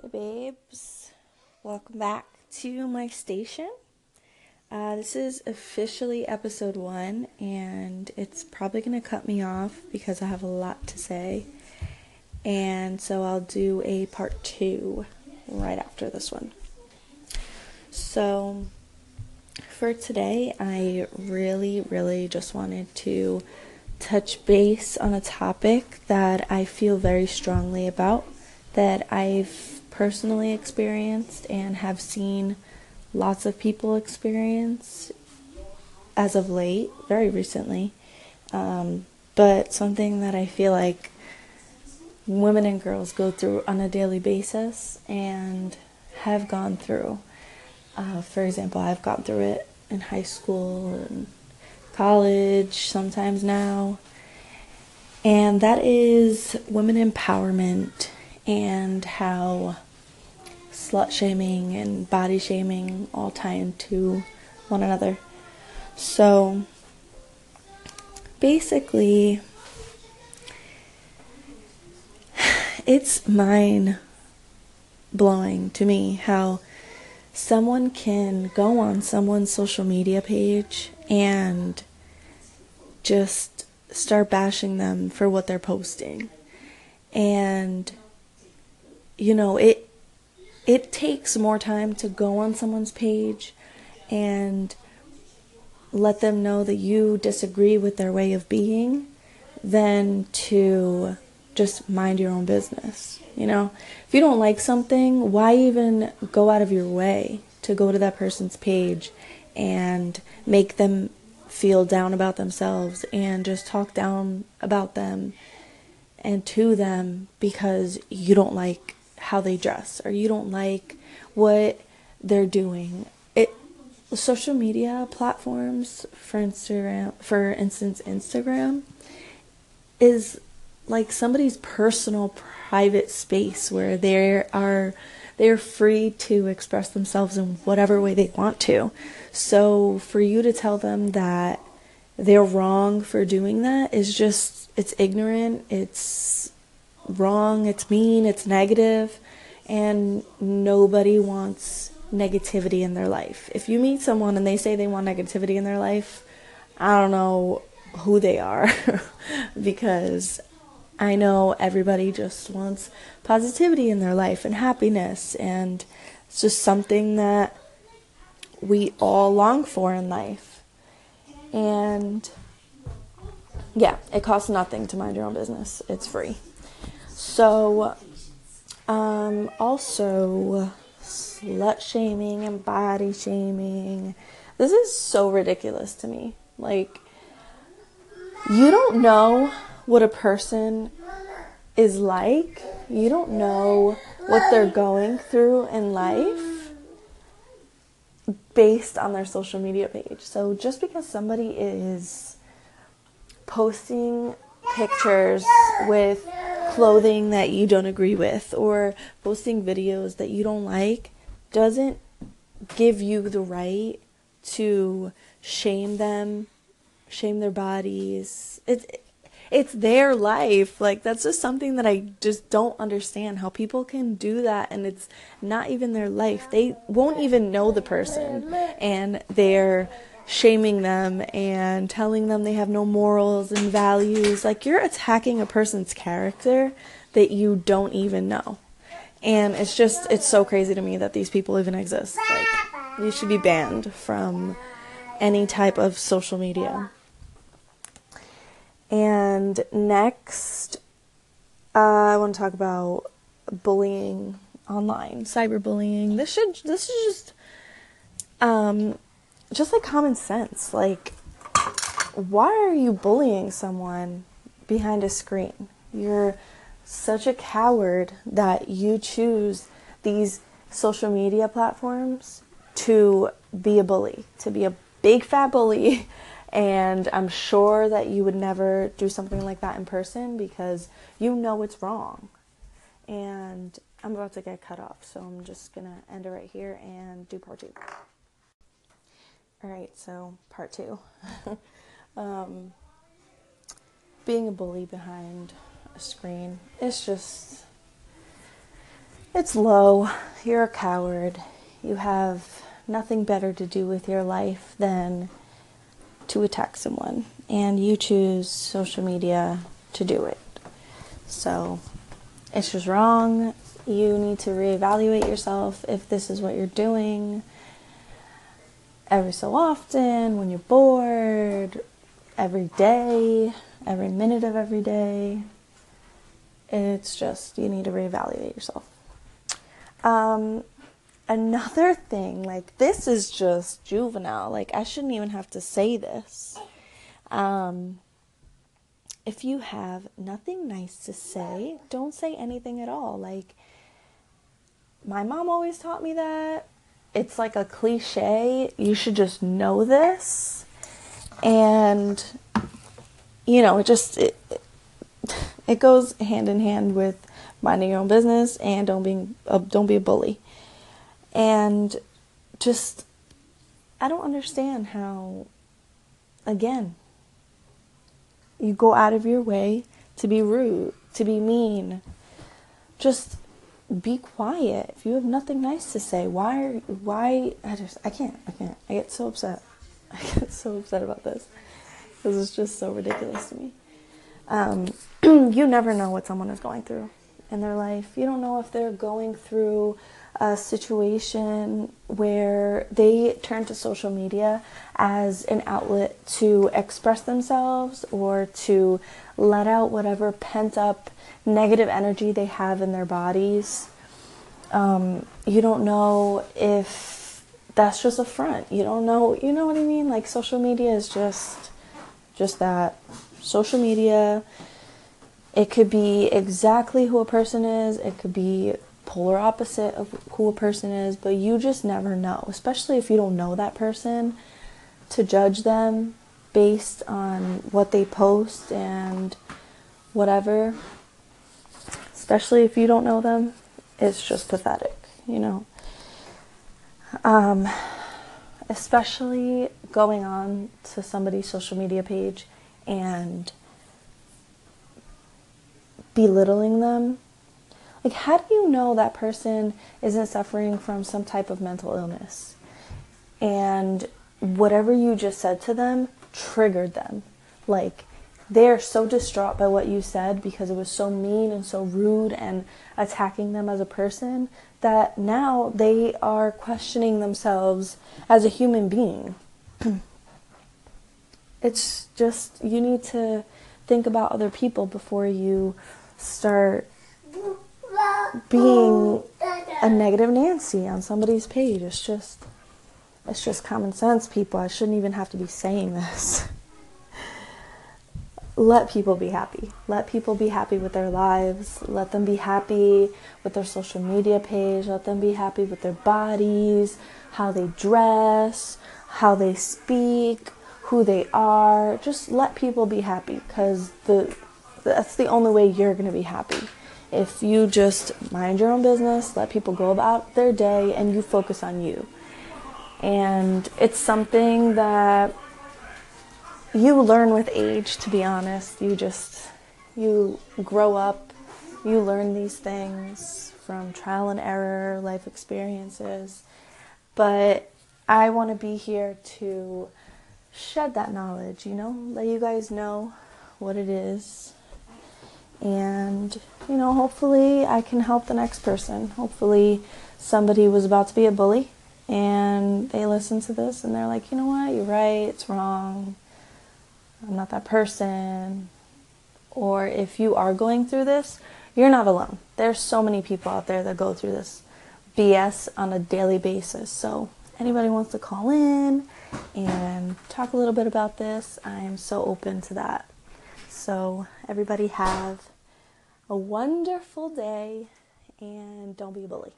Hey, babes. Welcome back to my station. Uh, this is officially episode one, and it's probably going to cut me off because I have a lot to say. And so I'll do a part two right after this one. So, for today, I really, really just wanted to touch base on a topic that I feel very strongly about, that I've personally experienced and have seen lots of people experience as of late, very recently. Um, but something that I feel like women and girls go through on a daily basis and have gone through. Uh, for example, I've gone through it in high school and college, sometimes now. And that is women empowerment and how slut shaming and body shaming all tie into one another. So basically, it's mind blowing to me how someone can go on someone's social media page and just start bashing them for what they're posting. And you know, it it takes more time to go on someone's page and let them know that you disagree with their way of being than to just mind your own business. You know, if you don't like something, why even go out of your way to go to that person's page and make them feel down about themselves and just talk down about them and to them because you don't like how they dress or you don't like what they're doing. It social media platforms for Instagram for instance Instagram is like somebody's personal private space where they are they're free to express themselves in whatever way they want to. So for you to tell them that they're wrong for doing that is just it's ignorant, it's wrong, it's mean, it's negative, and nobody wants negativity in their life. If you meet someone and they say they want negativity in their life, I don't know who they are because I know everybody just wants positivity in their life and happiness, and it's just something that we all long for in life. And yeah, it costs nothing to mind your own business, it's free. So, um, also, slut shaming and body shaming. This is so ridiculous to me. Like, you don't know what a person is like, you don't know what they're going through in life based on their social media page. So just because somebody is posting pictures with clothing that you don't agree with or posting videos that you don't like doesn't give you the right to shame them, shame their bodies. It's it's their life. Like that's just something that I just don't understand how people can do that and it's not even their life. They won't even know the person and they're shaming them and telling them they have no morals and values. Like you're attacking a person's character that you don't even know. And it's just it's so crazy to me that these people even exist. Like you should be banned from any type of social media. And next, uh, I want to talk about bullying online, cyberbullying. This should this is just um just like common sense. Like why are you bullying someone behind a screen? You're such a coward that you choose these social media platforms to be a bully, to be a big fat bully And I'm sure that you would never do something like that in person because you know it's wrong. And I'm about to get cut off, so I'm just gonna end it right here and do part two. All right, so part two. um, being a bully behind a screen, it's just it's low. You're a coward. You have nothing better to do with your life than to attack someone. And you choose social media to do it. So it's just wrong. You need to reevaluate yourself if this is what you're doing every so often when you're bored, every day, every minute of every day. It's just, you need to reevaluate yourself. Um, another thing, like, this is just juvenile. Like, I shouldn't even have to say this. Um, if you have nothing nice to say, don't say anything at all. Like, my mom always taught me that. It's like a cliche. You should just know this. And, you know, it just, it, it goes hand in hand with minding your own business and don't being don't be a bully. And just I don't understand how again you go out of your way to be rude, to be mean. Just be quiet. If you have nothing nice to say, why are why I just I can't I can't. I get so upset. I get so upset about this. This is just so ridiculous to me. Um, you never know what someone is going through in their life. You don't know if they're going through a situation where they turn to social media as an outlet to express themselves or to let out whatever pent up negative energy they have in their bodies. Um, you don't know if that's just a front. You don't know, you know what I mean? Like social media is just just that social media it could be exactly who a person is, it could be polar opposite of who a person is, but you just never know, especially if you don't know that person, to judge them based on what they post and whatever, especially if you don't know them, it's just pathetic, you know. Um, especially going on to somebody's social media page and belittling them. Like, how do you know that person isn't suffering from some type of mental illness? And whatever you just said to them triggered them. Like, they're so distraught by what you said because it was so mean and so rude and attacking them as a person that now they are questioning themselves as a human being. it's just, you need to think about other people before you start being a negative Nancy on somebody's page. It's just it's just common sense, people. I shouldn't even have to be saying this. Let people be happy. Let people be happy with their lives. Let them be happy with their social media page. Let them be happy with their bodies, how they dress, how they speak, who they are. Just let people be happy because the that's the only way you're going to be happy. If you just mind your own business, let people go about their day, and you focus on you. And it's something that you learn with age, to be honest. You just, you grow up, you learn these things from trial and error, life experiences. But I want to be here to shed that knowledge, you know, let you guys know what it is and you know hopefully i can help the next person. Hopefully somebody was about to be a bully and they listen to this and they're like you know what? You're right. It's wrong. I'm not that person. Or if you are going through this you're not alone. There's so many people out there that go through this bs on a daily basis. So anybody wants to call in and talk a little bit about this i am so open to that so, everybody have a wonderful day and don't be a bully.